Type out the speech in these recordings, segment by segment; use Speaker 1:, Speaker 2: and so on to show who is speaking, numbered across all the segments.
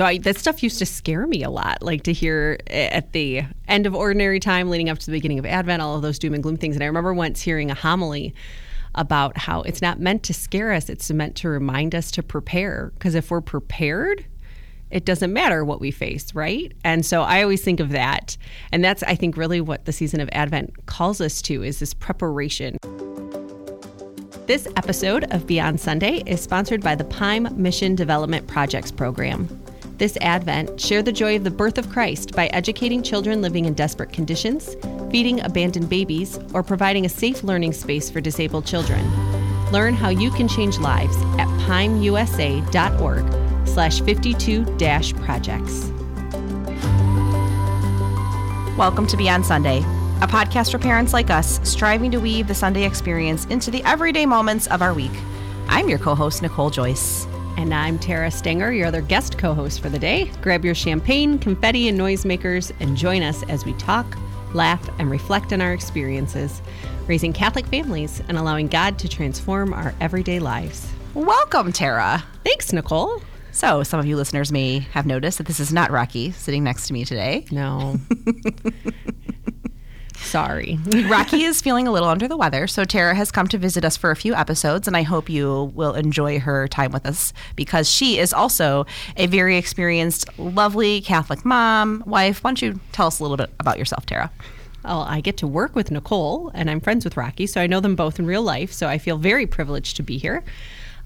Speaker 1: So I, that stuff used to scare me a lot, like to hear eh, at the end of ordinary time, leading up to the beginning of Advent, all of those doom and gloom things. And I remember once hearing a homily about how it's not meant to scare us, it's meant to remind us to prepare. Because if we're prepared, it doesn't matter what we face, right? And so I always think of that. And that's, I think, really what the season of Advent calls us to is this preparation. This episode of Beyond Sunday is sponsored by the PIME Mission Development Projects Program. This Advent, share the joy of the birth of Christ by educating children living in desperate conditions, feeding abandoned babies, or providing a safe learning space for disabled children. Learn how you can change lives at pimeusa.org slash 52 projects.
Speaker 2: Welcome to Beyond Sunday, a podcast for parents like us striving to weave the Sunday experience into the everyday moments of our week. I'm your co host, Nicole Joyce.
Speaker 1: And I'm Tara Stenger, your other guest co host for the day. Grab your champagne, confetti, and noisemakers and join us as we talk, laugh, and reflect on our experiences, raising Catholic families and allowing God to transform our everyday lives.
Speaker 2: Welcome, Tara.
Speaker 1: Thanks, Nicole.
Speaker 2: So, some of you listeners may have noticed that this is not Rocky sitting next to me today.
Speaker 1: No. Sorry.
Speaker 2: Rocky is feeling a little under the weather, so Tara has come to visit us for a few episodes, and I hope you will enjoy her time with us because she is also a very experienced, lovely Catholic mom, wife. Why don't you tell us a little bit about yourself, Tara?
Speaker 1: Well, I get to work with Nicole, and I'm friends with Rocky, so I know them both in real life, so I feel very privileged to be here.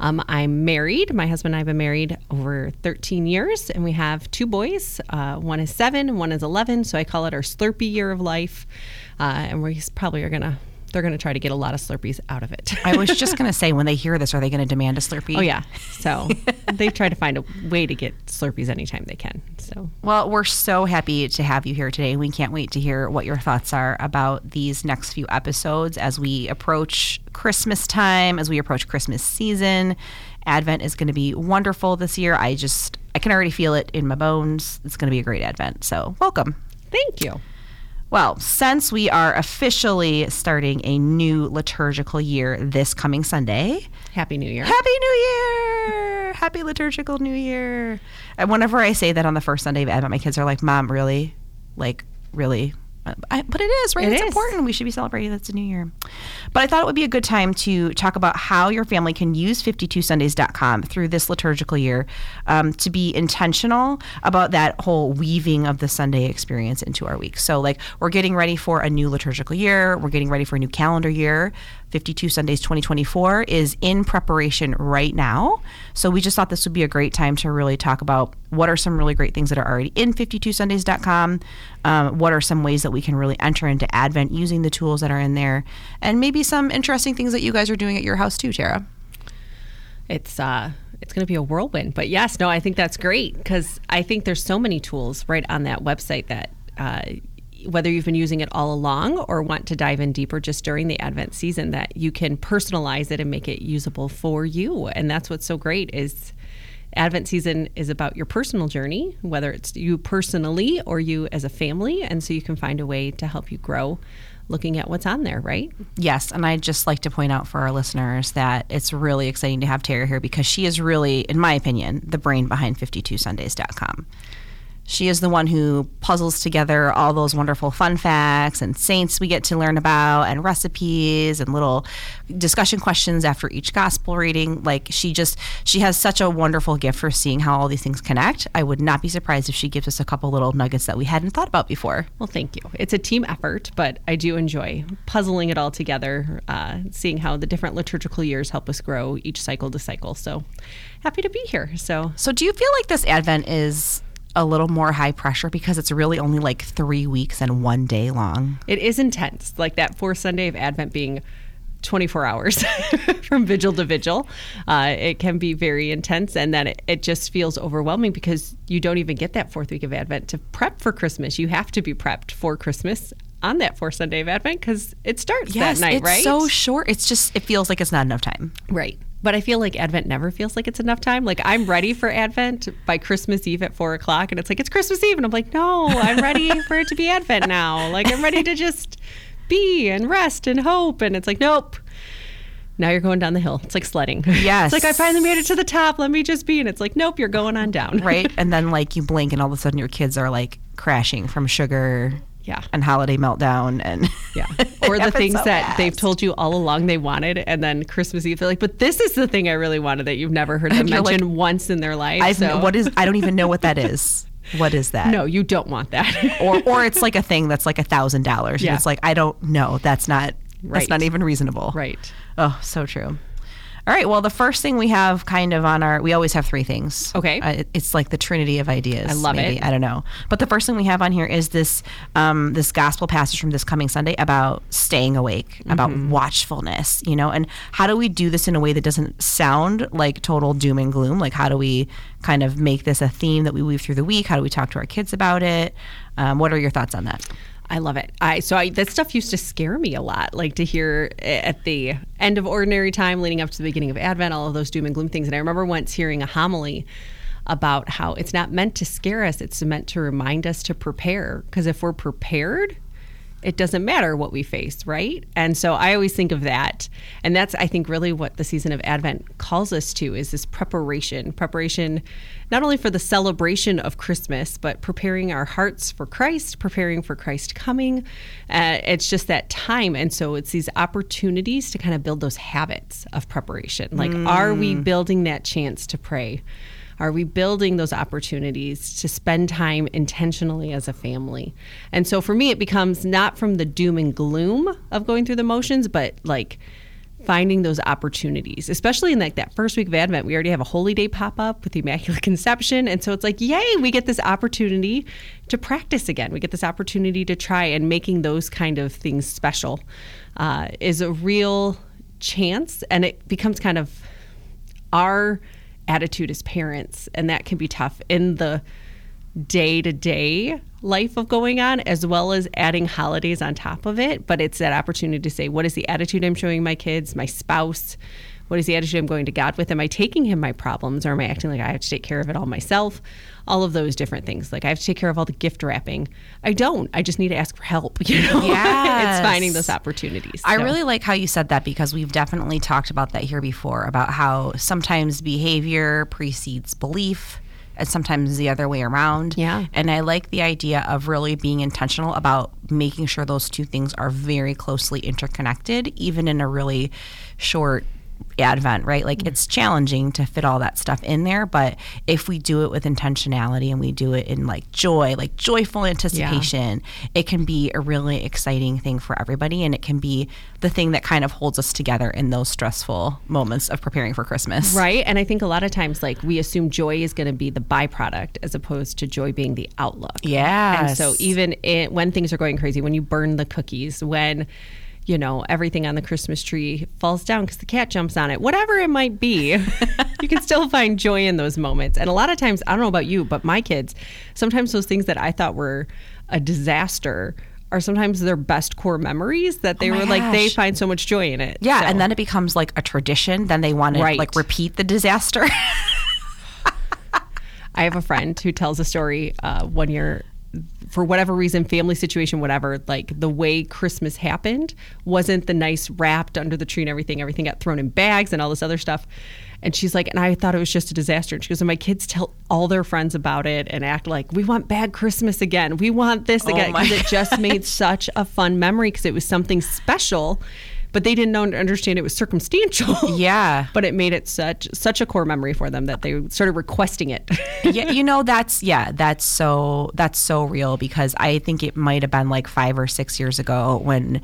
Speaker 1: Um, I'm married. My husband and I have been married over 13 years, and we have two boys. Uh, one is seven, one is 11. So I call it our Slurpee year of life. Uh, and we probably are going to they're going to try to get a lot of Slurpees out of it.
Speaker 2: I was just going to say, when they hear this, are they going to demand a Slurpee?
Speaker 1: Oh yeah. So they try to find a way to get Slurpees anytime they can. So
Speaker 2: well, we're so happy to have you here today. We can't wait to hear what your thoughts are about these next few episodes as we approach Christmas time, as we approach Christmas season. Advent is going to be wonderful this year. I just I can already feel it in my bones. It's going to be a great Advent. So welcome.
Speaker 1: Thank you.
Speaker 2: Well, since we are officially starting a new liturgical year this coming Sunday,
Speaker 1: Happy New Year.
Speaker 2: Happy New Year! Happy liturgical New Year. And whenever I say that on the first Sunday of Advent, my kids are like, Mom, really? Like, really? I, but it is, right?
Speaker 1: It
Speaker 2: it's
Speaker 1: is.
Speaker 2: important. We should be celebrating that's a new year. But I thought it would be a good time to talk about how your family can use 52sundays.com through this liturgical year um, to be intentional about that whole weaving of the Sunday experience into our week. So, like, we're getting ready for a new liturgical year, we're getting ready for a new calendar year. 52 Sundays 2024 is in preparation right now. So we just thought this would be a great time to really talk about what are some really great things that are already in 52sundays.com, um, what are some ways that we can really enter into Advent using the tools that are in there, and maybe some interesting things that you guys are doing at your house too, Tara.
Speaker 1: It's uh it's going to be a whirlwind. But yes, no, I think that's great because I think there's so many tools right on that website that uh, whether you've been using it all along or want to dive in deeper just during the Advent season, that you can personalize it and make it usable for you. And that's what's so great is Advent season is about your personal journey, whether it's you personally or you as a family. And so you can find a way to help you grow looking at what's on there, right?
Speaker 2: Yes, and I'd just like to point out for our listeners that it's really exciting to have Tara here because she is really, in my opinion, the brain behind 52sundays.com. She is the one who puzzles together all those wonderful fun facts and saints we get to learn about, and recipes and little discussion questions after each gospel reading. Like, she just, she has such a wonderful gift for seeing how all these things connect. I would not be surprised if she gives us a couple little nuggets that we hadn't thought about before.
Speaker 1: Well, thank you. It's a team effort, but I do enjoy puzzling it all together, uh, seeing how the different liturgical years help us grow each cycle to cycle. So happy to be here. So,
Speaker 2: So, do you feel like this Advent is a little more high pressure because it's really only like three weeks and one day long?
Speaker 1: It is intense, like that fourth Sunday of Advent being 24 hours from vigil to vigil. Uh, it can be very intense, and then it, it just feels overwhelming because you don't even get that fourth week of Advent to prep for Christmas. You have to be prepped for Christmas on that fourth Sunday of Advent because it starts that night,
Speaker 2: it's
Speaker 1: right?
Speaker 2: It's so short. It's just, it feels like it's not enough time.
Speaker 1: Right. But I feel like Advent never feels like it's enough time. Like I'm ready for Advent by Christmas Eve at four o'clock, and it's like it's Christmas Eve, and I'm like, no, I'm ready for it to be Advent now. Like I'm ready to just be and rest and hope, and it's like, nope, Now you're going down the hill. It's like sledding.
Speaker 2: Yes.
Speaker 1: it's like I finally made it to the top. Let me just be. And it's like, nope, you're going on down.
Speaker 2: right? And then like you blink and all of a sudden your kids are like crashing from sugar
Speaker 1: Yeah.
Speaker 2: and holiday meltdown and
Speaker 1: Yeah. Or the things
Speaker 2: so
Speaker 1: that they've told you all along they wanted, and then Christmas Eve they're like, "But this is the thing I really wanted that you've never heard them
Speaker 2: you're like,
Speaker 1: mention once in their life."
Speaker 2: I've
Speaker 1: so
Speaker 2: what is I don't even know what that is. What is that?
Speaker 1: no, you don't want that.
Speaker 2: Or or it's like a thing that's like a thousand dollars.
Speaker 1: Yeah.
Speaker 2: It's like I don't know. That's not
Speaker 1: Right.
Speaker 2: that's not even reasonable.
Speaker 1: right.
Speaker 2: Oh, so true. All right. Well, the first thing we have kind of on our, we always have three things.
Speaker 1: Okay.
Speaker 2: Uh, it- it's like the trinity of ideas.
Speaker 1: I love
Speaker 2: maybe.
Speaker 1: it.
Speaker 2: I don't know. But the first thing we have on here is this, um, this gospel passage from this coming Sunday about staying awake, about
Speaker 1: Mm-hmm.
Speaker 2: watchfulness, you know, and how do we do this in a way that doesn't sound like total doom and gloom? Like, how do we kind of make this a theme that we weave through the week? How do we talk to our kids about it? Um, what are your thoughts on that?
Speaker 1: I love it. I so I that stuff used to scare me a lot, like to hear at the end of ordinary time, leading up to the beginning of Advent, all of those doom and gloom things. And I remember once hearing a homily about how it's not meant to scare us; it's meant to remind us to prepare. Because if we're prepared, it doesn't matter what we face, right? And so I always think of that. And that's, I think, really what the season of Advent calls us to is this preparation. Preparation not only for the celebration of Christmas, but preparing our hearts for Christ, preparing for Christ coming. Uh, it's just that time. And so it's these opportunities to kind of build those habits of preparation. Like, are we building that chance to pray? Are we building those opportunities to spend time intentionally as a family? And so for me, it becomes not from the doom and gloom of going through the motions, but like finding those opportunities, especially in like that first week of Advent. We already have a holy day pop up with the Immaculate Conception. And so it's like, yay, we get this opportunity to practice again. We get this opportunity to try and making those kind of things special uh, is a real chance. And it becomes kind of our attitude as parents, and that can be tough in the day to day life of going on, as well as adding holidays on top of it. But it's that opportunity to say, what is the attitude I'm showing my kids, my spouse? What is the attitude I'm going to God with? Am I taking him my problems or am I acting like I have to take care of it all myself? All of those different things. Like I have to take care of all the gift wrapping. I don't. I just need to ask for help. You know,
Speaker 2: Yes.
Speaker 1: it's finding those opportunities.
Speaker 2: I
Speaker 1: So-
Speaker 2: really like how you said that because we've definitely talked about that here before about how sometimes behavior precedes belief and sometimes the other way around.
Speaker 1: Yeah.
Speaker 2: And I like the idea of really being intentional about making sure those two things are very closely interconnected, even in a really short advent right like it's challenging to fit all that stuff in there but if we do it with intentionality and we do it in like joy like joyful anticipation it can be a really exciting thing for everybody and it can be the thing that kind of holds us together in those stressful moments of preparing for christmas
Speaker 1: Right. And I think a lot of times, like, we assume joy is going to be the byproduct as opposed to joy being the outlook.
Speaker 2: Yeah.
Speaker 1: And so, even it, when things are going crazy, when you burn the cookies, when, you know, everything on the Christmas tree falls down because the cat jumps on it, whatever it might be, you can still find joy in those moments. And a lot of times, I don't know about you, but my kids, sometimes those things that I thought were a disaster are sometimes their best core memories that they
Speaker 2: Oh
Speaker 1: were like, they find so much joy in it.
Speaker 2: yeah
Speaker 1: So-
Speaker 2: and then it becomes like a tradition then they want
Speaker 1: Right.
Speaker 2: to like repeat the disaster
Speaker 1: I have a friend who tells a story uh, one year, for whatever reason, family situation, whatever, like the way Christmas happened wasn't the nice wrapped under the tree and everything. Everything got thrown in bags and all this other stuff. And she's like, and I thought it was just a disaster. And she goes, and my kids tell all their friends about it and act like, we want bad Christmas again. We want this oh again.
Speaker 2: my
Speaker 1: Because it just made such a fun memory because it was something special, but they didn't understand it was circumstantial.
Speaker 2: yeah
Speaker 1: but it made it such such a core memory for them that they started requesting it.
Speaker 2: yeah, you know that's yeah, that's so that's so real because I think it might have been like five or six years ago when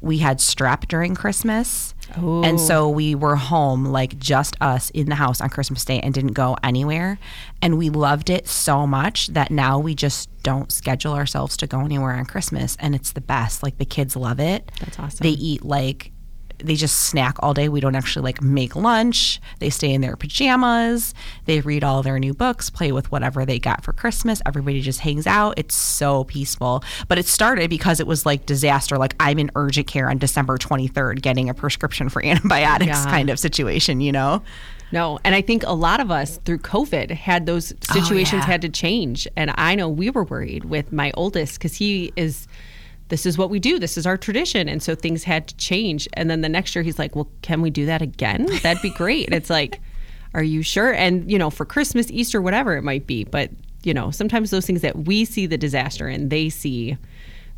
Speaker 2: we had strep during Christmas. And so we were home, like just us in the house on Christmas Day and didn't go anywhere. And we loved it so much that now we just don't schedule ourselves to go anywhere on Christmas. And it's the best. Like the kids love it.
Speaker 1: That's awesome.
Speaker 2: They eat like they just snack all day. We don't actually like make lunch. They stay in their pajamas. They read all their new books, play with whatever they got for Christmas. Everybody just hangs out. It's so peaceful. But it started because it was like disaster. Like I'm in urgent care on December 23rd getting a prescription for antibiotics
Speaker 1: Yeah.
Speaker 2: kind of situation, you know?
Speaker 1: No, and I think a lot of us through COVID had those oh, situations
Speaker 2: Oh, yeah.
Speaker 1: had to change, and I know we were worried with my oldest because he is this is what we do. This is our tradition. And so things had to change. And then the next year he's like, well, can we do that again? That'd be great. And it's like, are you sure? And, you know, for Christmas, Easter, whatever it might be. But, you know, sometimes those things that we see the disaster in, they see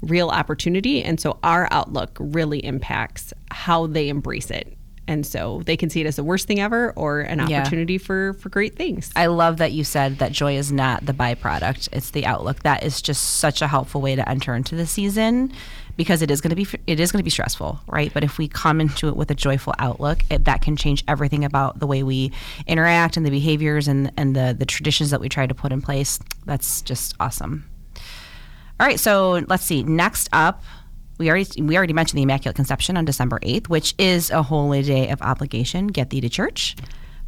Speaker 1: real opportunity. And so our outlook really impacts how they embrace it. And so they can see it as the worst thing ever or an
Speaker 2: Yeah.
Speaker 1: opportunity for, for great things.
Speaker 2: I love that you said that joy is not the byproduct; it's the outlook. That is just such a helpful way to enter into the season because it is going to be it is going to be stressful, right? But if we come into it with a joyful outlook, it, that can change everything about the way we interact and the behaviors and and the the traditions that we try to put in place. That's just awesome. All right, so let's see. Next up, we already we already mentioned the Immaculate Conception on December eighth, which is a holy day of obligation. Get thee to church.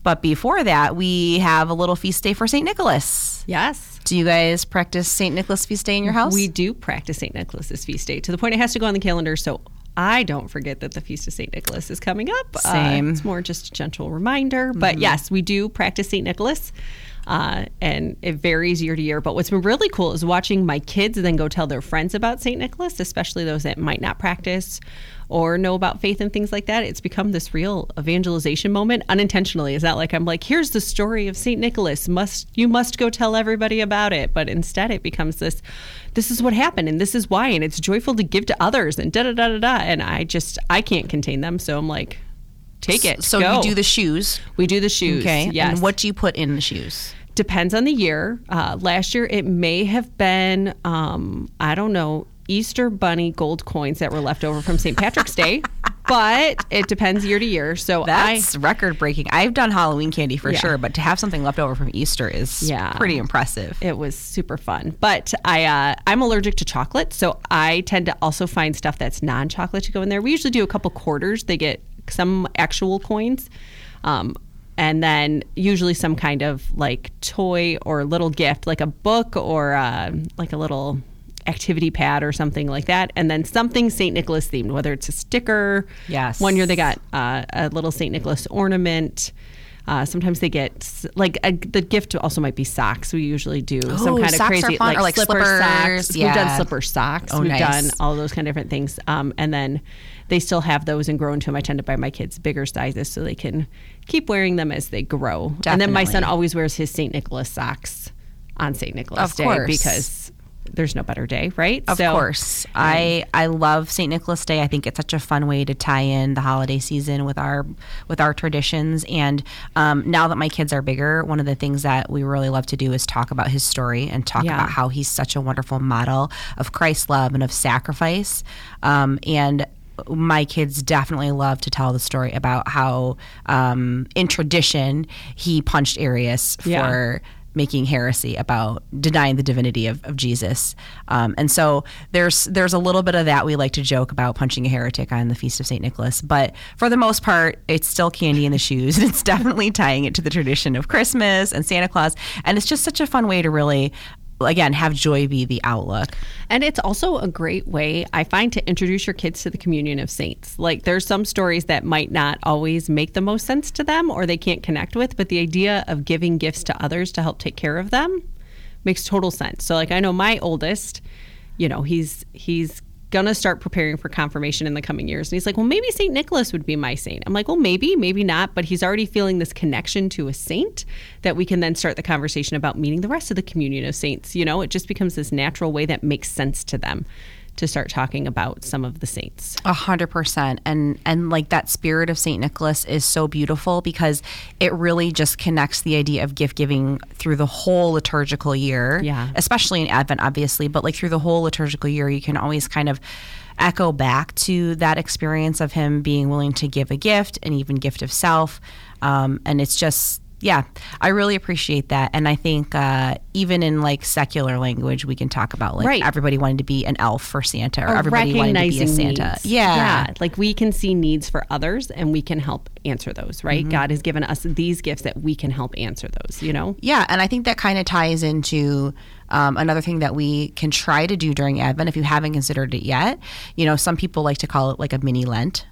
Speaker 2: But before that, we have a little feast day for Saint Nicholas.
Speaker 1: yes.
Speaker 2: Do you guys practice Saint Nicholas feast day in your house?
Speaker 1: We do practice St. Nicholas's feast day to the point it has to go on the calendar so I don't forget that the Feast of St. Nicholas is coming up. Uh,
Speaker 2: Same.
Speaker 1: it's more just a gentle reminder. But yes, we do practice St. Nicholas. Uh, and it varies year to year. But what's been really cool is watching my kids then go tell their friends about St. Nicholas, especially those that might not practice or know about faith and things like that. It's become this real evangelization moment unintentionally. Is that like I'm like, here's the story of St. Nicholas. Must you must go tell everybody about it. But instead it becomes this this is what happened and this is why and it's joyful to give to others and da da da da da. And I just I can't contain them. So I'm like, take it.
Speaker 2: so
Speaker 1: go.
Speaker 2: you do the shoes.
Speaker 1: we do the shoes.
Speaker 2: Okay.
Speaker 1: Yes.
Speaker 2: And what do you put in the shoes?
Speaker 1: depends on the year. Uh, last year, it may have been, um, I don't know, Easter bunny gold coins that were left over from St. Patrick's Day, but it depends year to year. So
Speaker 2: That's record breaking. I've done Halloween candy for
Speaker 1: Yeah.
Speaker 2: sure, but to have something left over from Easter is
Speaker 1: Yeah.
Speaker 2: pretty impressive.
Speaker 1: it was super fun. But I, uh, I'm allergic to chocolate, so I tend to also find stuff that's non-chocolate to go in there. We usually do a couple quarters. They get some actual coins. Um, and then usually some kind of like toy or little gift, like a book or uh, like a little activity pad or something like that. And then something St. Nicholas themed, whether it's a sticker.
Speaker 2: Yes.
Speaker 1: One year they got uh, a little St. Nicholas ornament. Uh, sometimes they get like a, the gift also might be socks. We usually do some kind of crazy like,
Speaker 2: like
Speaker 1: slipper
Speaker 2: slippers,
Speaker 1: socks. We've done
Speaker 2: yeah.
Speaker 1: slipper socks.
Speaker 2: Oh,
Speaker 1: We've
Speaker 2: nice.
Speaker 1: done all those kind of different things. Um, and then they still have those and grow into them. I tend to buy my kids bigger sizes so they can keep wearing them as they grow. And then my son always wears his St. Nicholas socks on St. Nicholas
Speaker 2: Of
Speaker 1: Day
Speaker 2: course.
Speaker 1: because there's no better day, right?
Speaker 2: Of course. I I love St. Nicholas Day. I think it's such a fun way to tie in the holiday season with our with our traditions. And um, now that my kids are bigger, one of the things that we really love to do is talk about his story and talk
Speaker 1: Yeah.
Speaker 2: about how he's such a wonderful model of Christ's love and of sacrifice. Um, and my kids definitely love to tell the story about how um, in tradition he punched Arius for
Speaker 1: Yeah.
Speaker 2: making heresy about denying the divinity of, of Jesus. Um, and so there's there's a little bit of that we like to joke about punching a heretic on the feast of St. Nicholas, but for the most part, it's still candy in the shoes, and it's definitely tying it to the tradition of Christmas and Santa Claus, and it's just such a fun way to really. Again, have joy be the outlook.
Speaker 1: And it's also a great way, I find, to introduce your kids to the communion of saints. Like, there's some stories that might not always make the most sense to them or they can't connect with, but the idea of giving gifts to others to help take care of them makes total sense. So, like, I know my oldest, you know, he's, he's, gonna start preparing for confirmation in the coming years. And he's like well maybe saint nicholas would be my saint. I'm like well maybe maybe not but he's already feeling this connection to a saint that we can then start the conversation about meeting the rest of the communion of saints. You know it just becomes this natural way that makes sense to them to start talking about some of the saints
Speaker 2: A hundred percent, and and like that spirit of Saint Nicholas is so beautiful because it really just connects the idea of gift giving through the whole liturgical year.
Speaker 1: Yeah.
Speaker 2: especially in Advent, obviously, but like through the whole liturgical year, you can always kind of echo back to that experience of him being willing to give a gift and even gift of self, um, and it's just yeah, I really appreciate that, and I think uh, even in like secular language, we can talk about like
Speaker 1: Right.
Speaker 2: everybody wanting to be an elf for Santa or,
Speaker 1: Or
Speaker 2: everybody wanting to be a Santa.
Speaker 1: needs.
Speaker 2: Yeah.
Speaker 1: like we can see needs for others and we can help answer those
Speaker 2: Mm-hmm.
Speaker 1: right god has given us these gifts that we can help answer those you know
Speaker 2: Yeah, and I think that kind of ties into um, another thing that we can try to do during Advent if you haven't considered it yet. You know, some people like to call it like a mini Lent.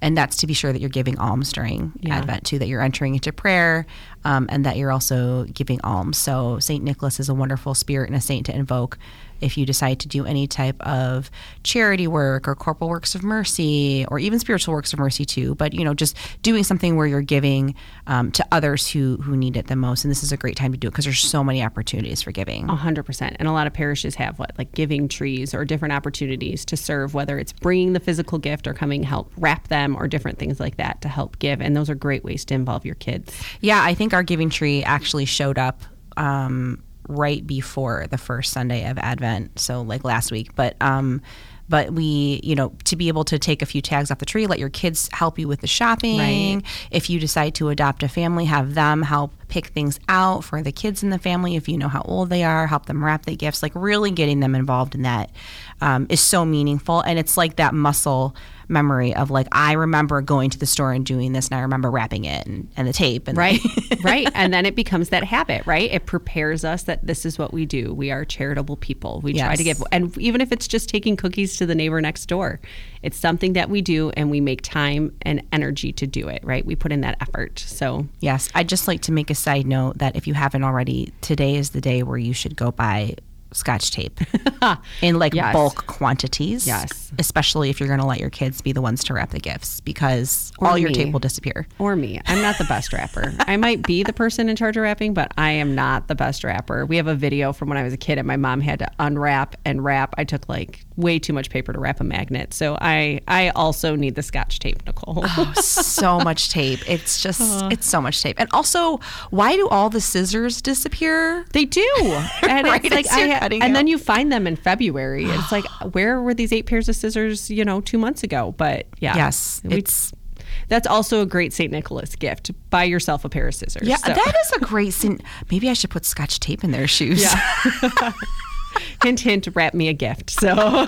Speaker 2: And that's to be sure that you're giving alms during
Speaker 1: Yeah.
Speaker 2: Advent too, that you're entering into prayer um, and that you're also giving alms. So Saint Nicholas is a wonderful spirit and a saint to invoke if you decide to do any type of charity work or corporal works of mercy or even spiritual works of mercy too but you know just doing something where you're giving um, to others who who need it the most. And this is a great time to do it because there's so many opportunities for giving.
Speaker 1: 100% and a lot of parishes have what like giving trees or different opportunities to serve whether it's bringing the physical gift or coming help wrap them or different things like that to help give. And those are great ways to involve your kids.
Speaker 2: Yeah i think our giving tree actually showed up um, right before the first Sunday of Advent, so like last week. But um, but we, you know, to be able to take a few tags off the tree, let your kids help you with the shopping.
Speaker 1: Right.
Speaker 2: If you decide to adopt a family, have them help pick things out for the kids in the family. If you know how old they are, help them wrap the gifts. Like really getting them involved in that um, is so meaningful, and it's like that muscle memory of like I remember going to the store and doing this, and I remember wrapping it and, and the tape. And
Speaker 1: right. Right. And then it becomes that habit right? It prepares us that this is what we do. We are charitable people. We try to give and even if it's just taking cookies to the neighbor next door it's something that we do and we make time and energy to do it right? We put in that effort. So
Speaker 2: Yes, I'd just like to make a side note that if you haven't already, today is the day where you should go buy scotch tape in like
Speaker 1: Yes.
Speaker 2: bulk quantities.
Speaker 1: Yes.
Speaker 2: Especially if you're going to let your kids be the ones to wrap the gifts because
Speaker 1: Or
Speaker 2: all your tape will disappear.
Speaker 1: or me i'm not the best wrapper. i might be the person in charge of wrapping, but i am not the best wrapper. we have a video from when i was a kid and my mom had to unwrap and wrap i took like way too much paper to wrap a magnet so i i also need the scotch tape nicole
Speaker 2: Oh, so much tape. It's just, uh-huh. it's so much tape. And also, why do all the scissors disappear?
Speaker 1: They do, and
Speaker 2: Right,
Speaker 1: it's like
Speaker 2: as
Speaker 1: I,
Speaker 2: cutting
Speaker 1: and
Speaker 2: out.
Speaker 1: then you find them in February. It's like where were these eight pairs of scissors? You know, two months ago. But yeah,
Speaker 2: Yes, it's
Speaker 1: that's also a great Saint Nicholas gift. Buy yourself a pair of scissors.
Speaker 2: yeah,
Speaker 1: So-
Speaker 2: that is a great scene. Maybe I should put scotch tape in their shoes.
Speaker 1: Yeah. hint, hint. Wrap me a gift. So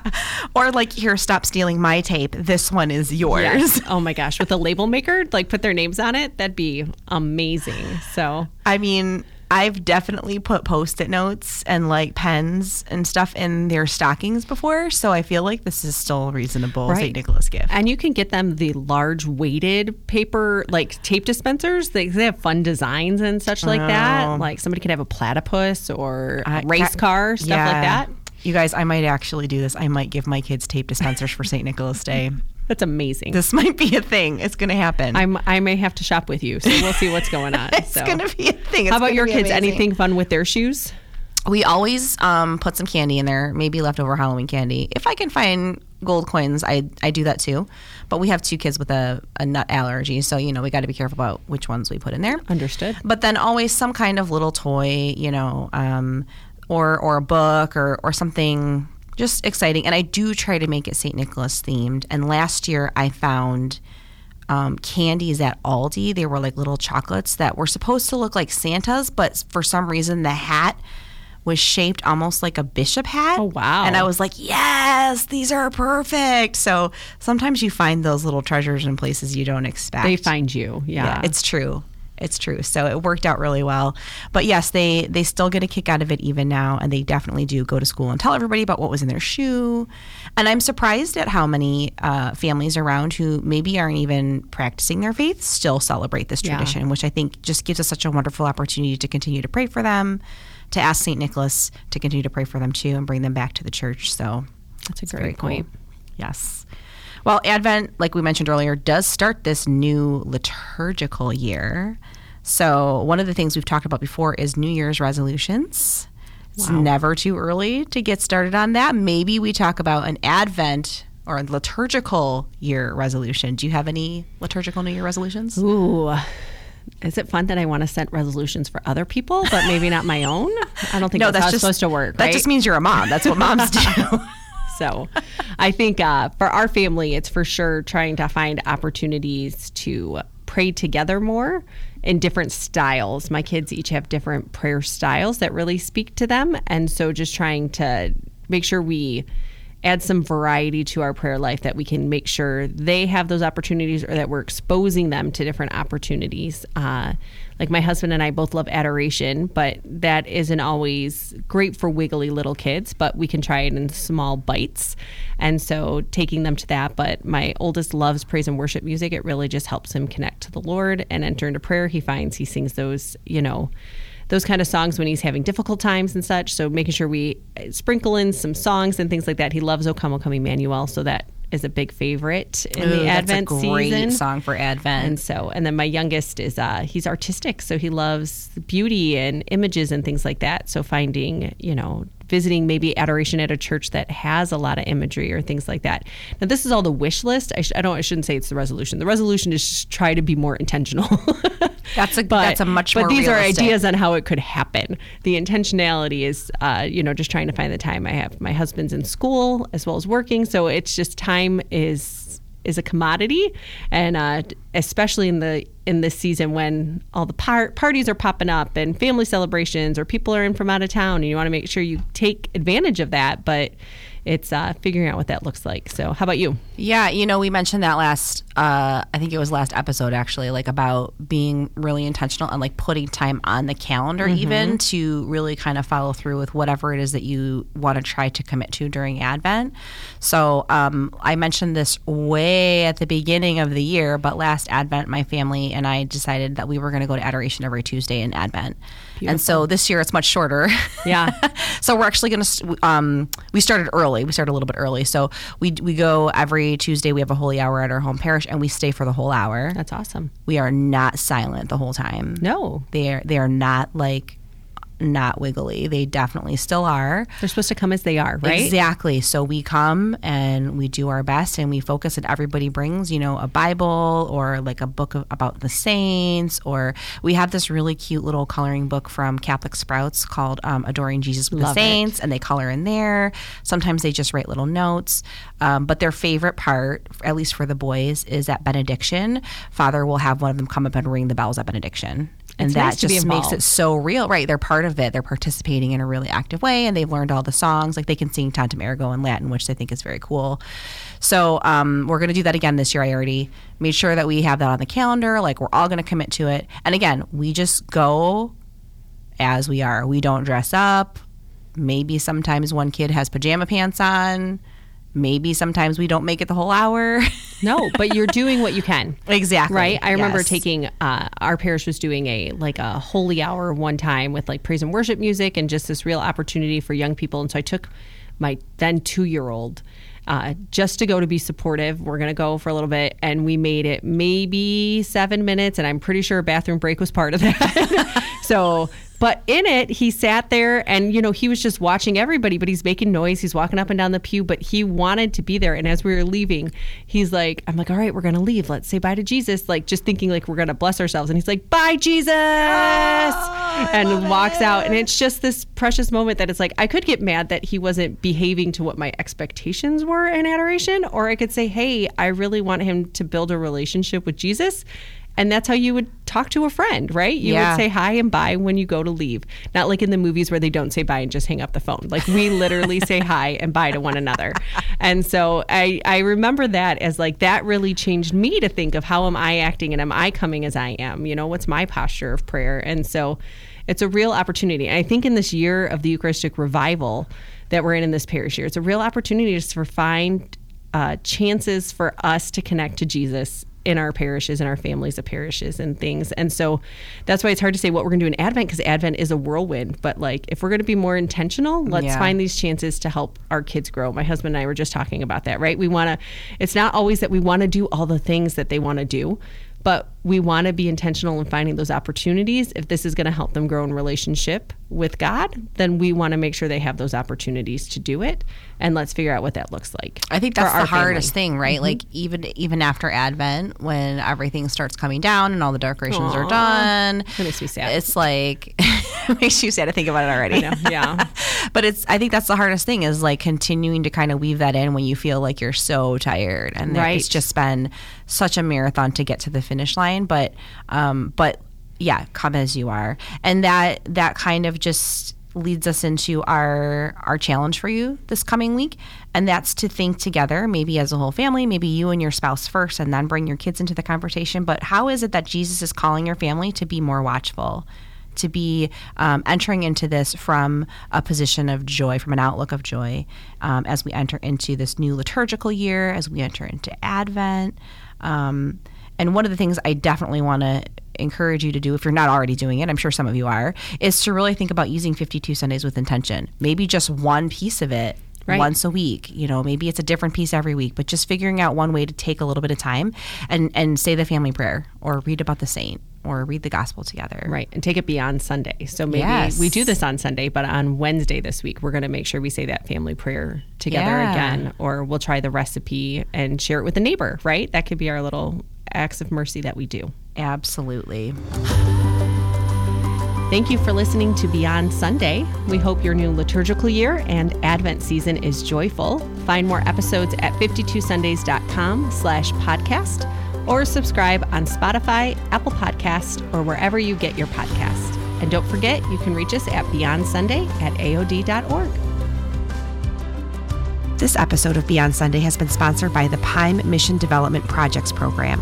Speaker 2: or like, here, stop stealing my tape. This one is yours.
Speaker 1: yes. Oh my gosh, with a label maker, like put their names on it. That'd be amazing. So
Speaker 2: I mean, I've definitely put post-it notes and like pens and stuff in their stockings before, so I feel like this is still reasonable
Speaker 1: Right.
Speaker 2: St. Nicholas gift.
Speaker 1: And you can get them the large weighted paper, like tape dispensers. They, they have fun designs and such like
Speaker 2: Oh.
Speaker 1: that. Like somebody could have a platypus or a race car, stuff
Speaker 2: yeah.
Speaker 1: like that.
Speaker 2: You guys, I might actually do this. I might give my kids tape dispensers for St. Nicholas Day.
Speaker 1: That's amazing.
Speaker 2: This might be a thing. It's going to happen.
Speaker 1: I'm, I may have to shop with you, so we'll see what's going on.
Speaker 2: it's
Speaker 1: so.
Speaker 2: going to be a thing. It's
Speaker 1: How about your kids?
Speaker 2: amazing.
Speaker 1: Anything fun with their shoes?
Speaker 2: We always um, put some candy in there, maybe leftover Halloween candy. If I can find gold coins, I I do that too. But we have two kids with a, a nut allergy, so you know we got to be careful about which ones we put in there.
Speaker 1: Understood.
Speaker 2: But then always some kind of little toy, you know, um, or or a book or or something just exciting. And I do try to make it St. Nicholas themed. And last year I found um, candies at Aldi. They were like little chocolates that were supposed to look like Santa's, but for some reason the hat was shaped almost like a bishop hat.
Speaker 1: Oh, wow.
Speaker 2: And I was like, yes, these are perfect. So sometimes you find those little treasures in places you don't expect.
Speaker 1: They find you. Yeah.
Speaker 2: Yeah, it's true. It's true. So it worked out really well. But yes, they they still get a kick out of it even now, and they definitely do go to school and tell everybody about what was in their shoe. And I'm surprised at how many uh, families around who maybe aren't even practicing their faith still celebrate this
Speaker 1: Yeah.
Speaker 2: tradition, which I think just gives us such a wonderful opportunity to continue to pray for them, to ask Saint Nicholas to continue to pray for them too, and bring them back to the church. So
Speaker 1: That's a great
Speaker 2: cool.
Speaker 1: point.
Speaker 2: Yes. Well, Advent, like we mentioned earlier, does start this new liturgical year. So, one of the things we've talked about before is New Year's resolutions. It's never too early to get started on that. Maybe we talk about an Advent or a liturgical year resolution. Do you have any liturgical New Year resolutions?
Speaker 1: Ooh. Is it fun that I want to set resolutions for other people, but maybe not my own? I don't think no, that's, how it's supposed to work.
Speaker 2: That
Speaker 1: right?
Speaker 2: just means you're a mom. That's what moms do.
Speaker 1: So I think uh, for our family, it's for sure trying to find opportunities to pray together more in different styles. My kids each have different prayer styles that really speak to them. And so just trying to make sure we add some variety to our prayer life that we can make sure they have those opportunities or that we're exposing them to different opportunities. Uh, like my husband and I both love adoration, but that isn't always great for wiggly little kids, but we can try it in small bites. And so taking them to that. But my oldest loves praise and worship music. It really just helps him connect to the Lord and enter into prayer. He finds he sings those, you know, those kind of songs when he's having difficult times and such. So making sure we sprinkle in some songs and things like that. He loves O Come, O Come Emmanuel, so that is a big favorite in
Speaker 2: Ooh,
Speaker 1: the Advent
Speaker 2: that's a great
Speaker 1: season.
Speaker 2: song for Advent.
Speaker 1: And so, and then my youngest is uh, he's artistic, so he loves beauty and images and things like that. So finding, you know, visiting maybe adoration at a church that has a lot of imagery or things like that. Now, this is all the wish list. I, sh- I don't. I shouldn't say it's the resolution. The resolution is just try to be more intentional.
Speaker 2: That's a
Speaker 1: but,
Speaker 2: that's a much
Speaker 1: but these
Speaker 2: realistic.
Speaker 1: are ideas on how it could happen. The intentionality is, uh, you know, just trying to find the time. I have my husband's in school as well as working, so it's just time is is a commodity, and uh, especially in the in this season when all the par- parties are popping up and family celebrations or people are in from out of town, and you want to make sure you take advantage of that, but. It's uh, figuring out what that looks like. So, how about you?
Speaker 2: Yeah, you know, we mentioned that last. Uh, I think it was last episode actually, like about being really intentional and like putting time on the calendar, even to really kind of follow through with whatever it is that you want to try to commit to during Advent. So um, I mentioned this way at the beginning of the year, but last Advent, my family and I decided that we were going to go to adoration every Tuesday in Advent. And so this year it's much shorter.
Speaker 1: Yeah.
Speaker 2: so we're actually going to um, we started early we started a little bit early so we we go every tuesday we have a holy hour at our home parish and we stay for the whole hour
Speaker 1: That's awesome.
Speaker 2: we are not silent the whole time
Speaker 1: No,
Speaker 2: they are they are not like not wiggly they definitely still are
Speaker 1: they're supposed to come as they are, right?
Speaker 2: Exactly. So we come and we do our best and we focus and everybody brings, you know, a Bible or like a book of, about the saints or we have this really cute little coloring book from Catholic Sprouts called um, Adoring Jesus with
Speaker 1: Love
Speaker 2: the
Speaker 1: it.
Speaker 2: Saints and they color in there. Sometimes they just write little notes. Um, but their favorite part, at least for the boys, is at benediction. Father will have one of them come up and ring the bells at benediction. And
Speaker 1: It's
Speaker 2: that
Speaker 1: nice
Speaker 2: just makes it so real, right? They're part of it. They're participating in a really active way, and they've learned all the songs. Like they can sing Tantum Ergo in Latin, which I think is very cool. So um, we're going to do that again this year. I already made sure that we have that on the calendar. Like we're all going to commit to it. And again, we just go as we are. We don't dress up. Maybe sometimes one kid has pajama pants on. Maybe sometimes we don't make it the whole hour.
Speaker 1: No, but you're doing what you can.
Speaker 2: exactly.
Speaker 1: Right. I remember
Speaker 2: Yes.
Speaker 1: taking uh, our parish was doing a like a holy hour one time with like praise and worship music and just this real opportunity for young people. And so I took my then two year old uh, just to go to be supportive. We're gonna go for a little bit, and we made it maybe seven minutes, and I'm pretty sure a bathroom break was part of that. so. But in it, he sat there and, you know, he was just watching everybody, but he's making noise. He's walking up and down the pew, but he wanted to be there. And as we were leaving, he's like, I'm like, all right, we're going to leave. Let's say bye to Jesus. Like, just thinking like we're going to bless ourselves. And he's like, bye, Jesus. and walks out. And it's just this precious moment that it's like, I could get mad that he wasn't behaving to what my expectations were in adoration, or I could say, hey, I really want him to build a relationship with Jesus. And that's how you would talk to a friend, right? You
Speaker 2: Yeah.
Speaker 1: would say hi and bye when you go to leave. Not like in the movies where they don't say bye and just hang up the phone. Like we literally say hi and bye to one another. And so I, I remember that as like that really changed me to think of how am I acting and am I coming as I am? You know, what's my posture of prayer? And so it's a real opportunity. And I think in this year of the Eucharistic revival that we're in in this parish year, it's a real opportunity just for find uh, chances for us to connect to Jesus in our parishes and our families of parishes and things. And so that's why it's hard to say what we're going to do in Advent because Advent is a whirlwind. But like, if we're going to be more intentional, let's
Speaker 2: Yeah.
Speaker 1: find these chances to help our kids grow. My husband and I were just talking about that, right? We want to, it's not always that we want to do all the things that they want to do. But we want to be intentional in finding those opportunities. If this is going to help them grow in relationship with God, then we want to make sure they have those opportunities to do it. And let's figure out what that looks like.
Speaker 2: I think that's the hardest
Speaker 1: family.
Speaker 2: thing, right? Mm-hmm. Like even even after Advent, when everything starts coming down and all the decorations are done,
Speaker 1: it makes me sad.
Speaker 2: It's like it makes you sad to think about it already.
Speaker 1: Yeah.
Speaker 2: but it's I think that's the hardest thing is like continuing to kind of weave that in when you feel like you're so tired and there- it's just been such a marathon to get to the finish line. But um, but yeah, come as you are, and that that kind of just leads us into our our challenge for you this coming week and that's to think together maybe as a whole family maybe you and your spouse first and then bring your kids into the conversation but how is it that jesus is calling your family to be more watchful to be um, entering into this from a position of joy, from an outlook of joy, um, as we enter into this new liturgical year, as we enter into Advent. Um, and one of the things I definitely want to encourage you to do if you're not already doing it i'm sure some of you are is to really think about using 52 sundays with intention maybe just one piece of it Right. once a week. You know, maybe it's a different piece every week, but just figuring out one way to take a little bit of time and and say the family prayer or read about the saint or read the gospel together.
Speaker 1: Right. And take it beyond Sunday. So maybe yes. we do this on Sunday, but on Wednesday this week, we're going to make sure we say that family prayer together yeah. again, or we'll try the recipe and share it with a neighbor, right? That could be our little acts of mercy that we do.
Speaker 2: Absolutely.
Speaker 1: Thank you for listening to Beyond Sunday. We hope your new liturgical year and Advent season is joyful. Find more episodes at 52sundays.com slash podcast or subscribe on Spotify, Apple Podcast, or wherever you get your podcast. And don't forget, you can reach us at Beyond Sunday at aod.org.
Speaker 2: This episode of Beyond Sunday has been sponsored by the PIME Mission Development Projects Program.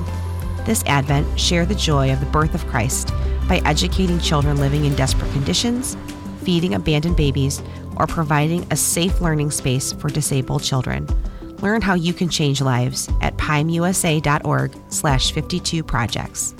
Speaker 2: This Advent, share the joy of the birth of Christ by educating children living in desperate conditions, feeding abandoned babies, or providing a safe learning space for disabled children. Learn how you can change lives at pimeusa.org slash 52 projects.